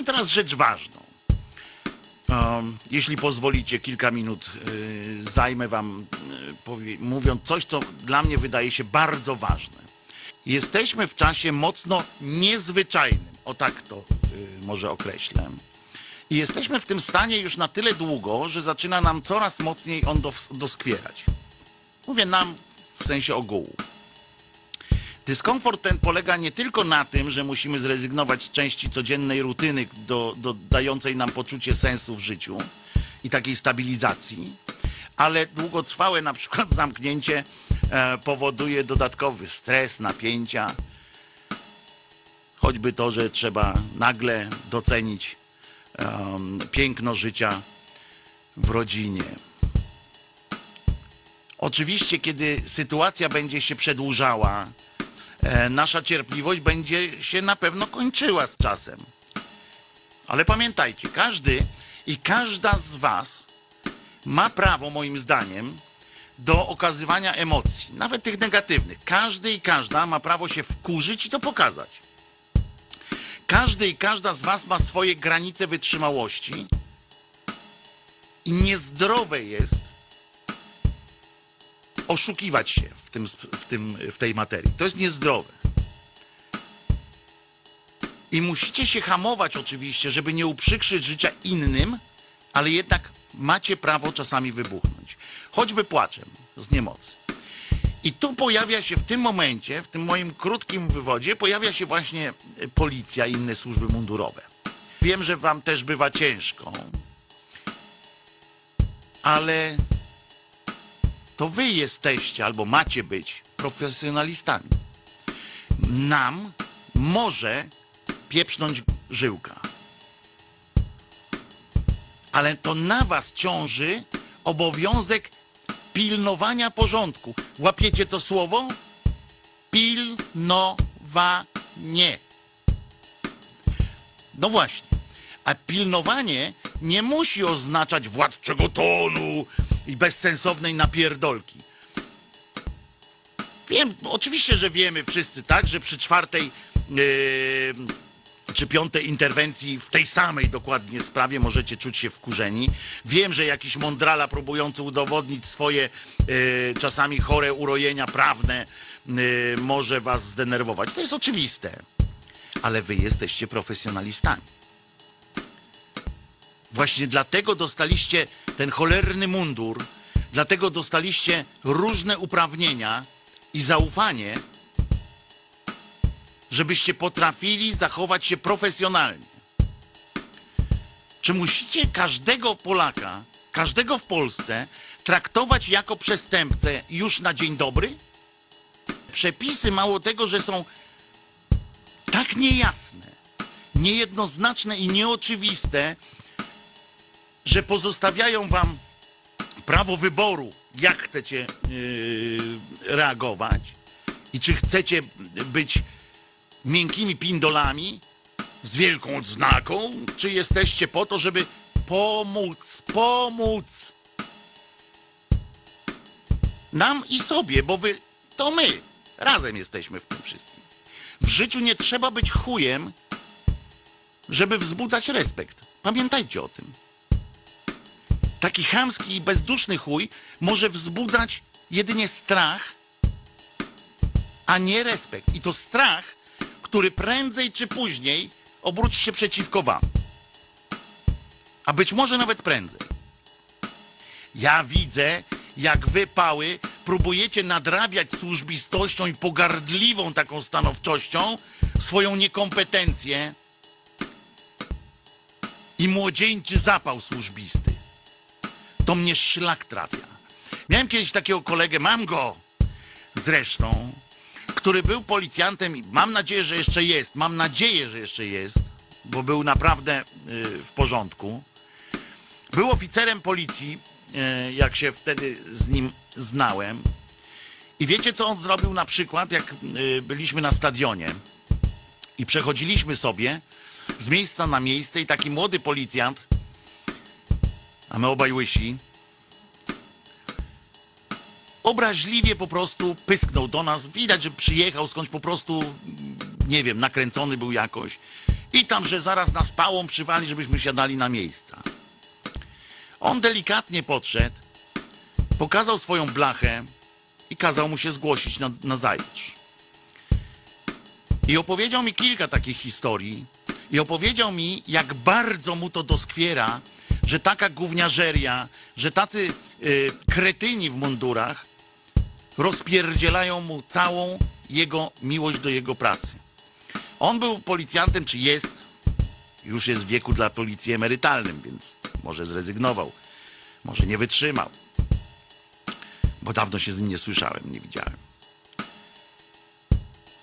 powiem teraz rzecz ważną. Um, jeśli pozwolicie, kilka minut y, zajmę wam, y, mówiąc coś, co dla mnie wydaje się bardzo ważne. Jesteśmy w czasie mocno niezwyczajnym, o tak to y, może określę. I jesteśmy w tym stanie już na tyle długo, że zaczyna nam coraz mocniej on dos doskwierać. Mówię nam w sensie ogółu. Dyskomfort ten polega nie tylko na tym, że musimy zrezygnować z części codziennej rutyny do, do, dającej nam poczucie sensu w życiu i takiej stabilizacji, ale długotrwałe na przykład zamknięcie e, powoduje dodatkowy stres, napięcia. Choćby to, że trzeba nagle docenić piękno życia w rodzinie. Oczywiście, kiedy sytuacja będzie się przedłużała, nasza cierpliwość będzie się na pewno kończyła z czasem. Ale pamiętajcie, każdy i każda z Was ma prawo, moim zdaniem, do okazywania emocji, nawet tych negatywnych. Każdy i każda ma prawo się wkurzyć i to pokazać. Każdy i każda z Was ma swoje granice wytrzymałości i niezdrowe jest oszukiwać się w, tym, w, tym, w tej materii. To jest niezdrowe. I musicie się hamować oczywiście, żeby nie uprzykrzyć życia innym, ale jednak macie prawo czasami wybuchnąć. Choćby płaczem z niemocy. I tu pojawia się w tym momencie, w tym moim krótkim wywodzie, pojawia się właśnie policja i inne służby mundurowe. Wiem, że wam też bywa ciężko, ale to wy jesteście albo macie być profesjonalistami. Nam może pieprznąć żyłka. Ale to na was ciąży obowiązek pilnowania porządku. Łapiecie to słowo? Pilnowanie. No właśnie. A pilnowanie nie musi oznaczać władczego tonu i bezsensownej napierdolki. Wiem, oczywiście, że wiemy wszyscy, tak, że przy czwartej yy, czy piątej interwencji w tej samej dokładnie sprawie możecie czuć się wkurzeni. Wiem, że jakiś mądrala próbujący udowodnić swoje yy, czasami chore urojenia prawne yy, może was zdenerwować. To jest oczywiste. Ale wy jesteście profesjonalistami. Właśnie dlatego dostaliście ten cholerny mundur, dlatego dostaliście różne uprawnienia i zaufanie, żebyście potrafili zachować się profesjonalnie. Czy musicie każdego Polaka, każdego w Polsce traktować jako przestępcę już na dzień dobry? Przepisy, mało tego, że są tak niejasne, niejednoznaczne i nieoczywiste, że pozostawiają wam prawo wyboru, jak chcecie yy, reagować i czy chcecie być miękkimi pindolami z wielką odznaką, czy jesteście po to, żeby pomóc, pomóc nam i sobie, bo wy to my razem jesteśmy w tym wszystkim. W życiu nie trzeba być chujem, żeby wzbudzać respekt. Pamiętajcie o tym. Taki chamski i bezduszny chuj może wzbudzać jedynie strach, a nie respekt. I to strach, który prędzej czy później obróci się przeciwko wam. A być może nawet prędzej. Ja widzę, jak wy, pały, próbujecie nadrabiać służbistością i pogardliwą taką stanowczością swoją niekompetencję i młodzieńczy zapał służbisty to mnie szlak trafia. Miałem kiedyś takiego kolegę, mam go zresztą, który był policjantem i mam nadzieję, że jeszcze jest. Mam nadzieję, że jeszcze jest, bo był naprawdę y, w porządku. Był oficerem policji, y, jak się wtedy z nim znałem. I wiecie, co on zrobił na przykład, jak y, byliśmy na stadionie i przechodziliśmy sobie z miejsca na miejsce i taki młody policjant a my obaj łysi, obraźliwie po prostu pysknął do nas. Widać, że przyjechał skądś po prostu, nie wiem, nakręcony był jakoś. I tam, że zaraz nas pałą przywali, żebyśmy siadali na miejsca. On delikatnie podszedł, pokazał swoją blachę i kazał mu się zgłosić na, na. I opowiedział mi kilka takich historii. I opowiedział mi, jak bardzo mu to doskwiera, że taka gówniarzeria, że tacy y, kretyni w mundurach rozpierdzielają mu całą jego miłość do jego pracy. On był policjantem, czy jest, już jest w wieku dla policji emerytalnym, więc może zrezygnował, może nie wytrzymał, bo dawno się z nim nie słyszałem, nie widziałem.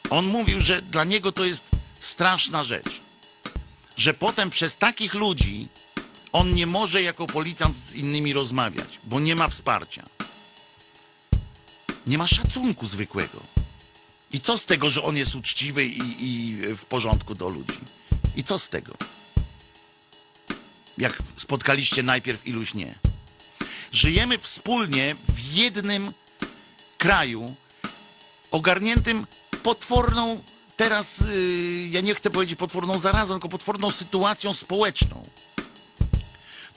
On mówił, że dla niego to jest straszna rzecz, że potem przez takich ludzi on nie może jako policjant z innymi rozmawiać, bo nie ma wsparcia. Nie ma szacunku zwykłego. I co z tego, że on jest uczciwy i, i w porządku do ludzi? I co z tego? Jak spotkaliście najpierw iluś nie. Żyjemy wspólnie w jednym kraju, ogarniętym potworną, teraz yy, ja nie chcę powiedzieć potworną zarazą, tylko potworną sytuacją społeczną.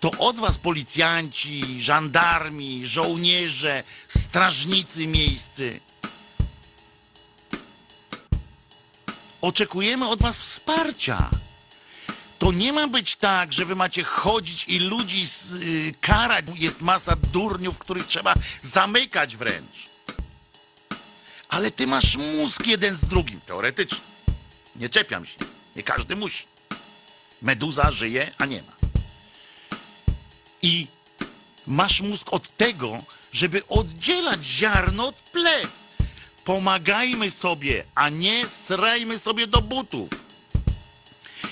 To od was policjanci, żandarmi, żołnierze, strażnicy miejscy. Oczekujemy od was wsparcia. To nie ma być tak, że wy macie chodzić i ludzi y, karać. Jest masa durniów, których trzeba zamykać wręcz. Ale ty masz mózg jeden z drugim, teoretycznie. Nie czepiam się. Nie każdy musi. Meduza żyje, a nie ma. I masz mózg od tego, żeby oddzielać ziarno od plew. Pomagajmy sobie, a nie srajmy sobie do butów.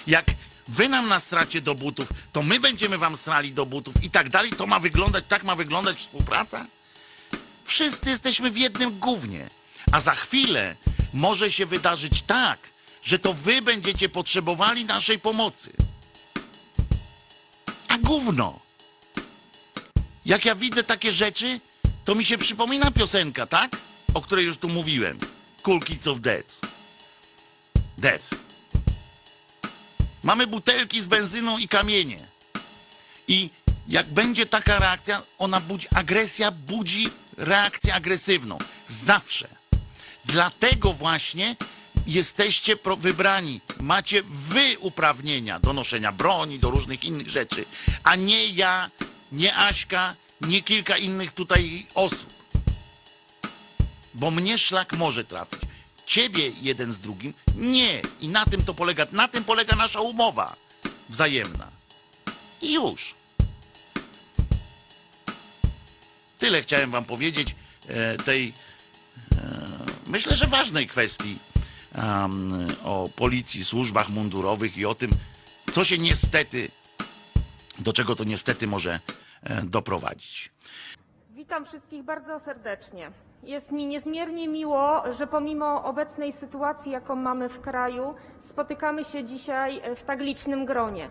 Jak wy nam nasracie do butów, to my będziemy wam srali do butów i tak dalej. To ma wyglądać, tak ma wyglądać współpraca? Wszyscy jesteśmy w jednym gównie. A za chwilę może się wydarzyć tak, że to wy będziecie potrzebowali naszej pomocy. A gówno. Jak ja widzę takie rzeczy, to mi się przypomina piosenka, tak? O której już tu mówiłem. Cool Kids of Death. Death. Mamy butelki z benzyną i kamienie. I jak będzie taka reakcja, ona budzi, agresja budzi reakcję agresywną. Zawsze. Dlatego właśnie jesteście wybrani. Macie wy uprawnienia do noszenia broni, do różnych innych rzeczy, a nie ja, nie Aśka, nie kilka innych tutaj osób. Bo mnie szlak może trafić. Ciebie jeden z drugim nie. I na tym to polega, na tym polega nasza umowa wzajemna. I już. Tyle chciałem wam powiedzieć e, tej myślę, że ważnej kwestii o policji, służbach mundurowych i o tym, co się niestety, do czego to niestety może e, doprowadzić. Witam wszystkich bardzo serdecznie. Jest mi niezmiernie miło, że pomimo obecnej sytuacji, jaką mamy w kraju, spotykamy się dzisiaj w tak licznym gronie.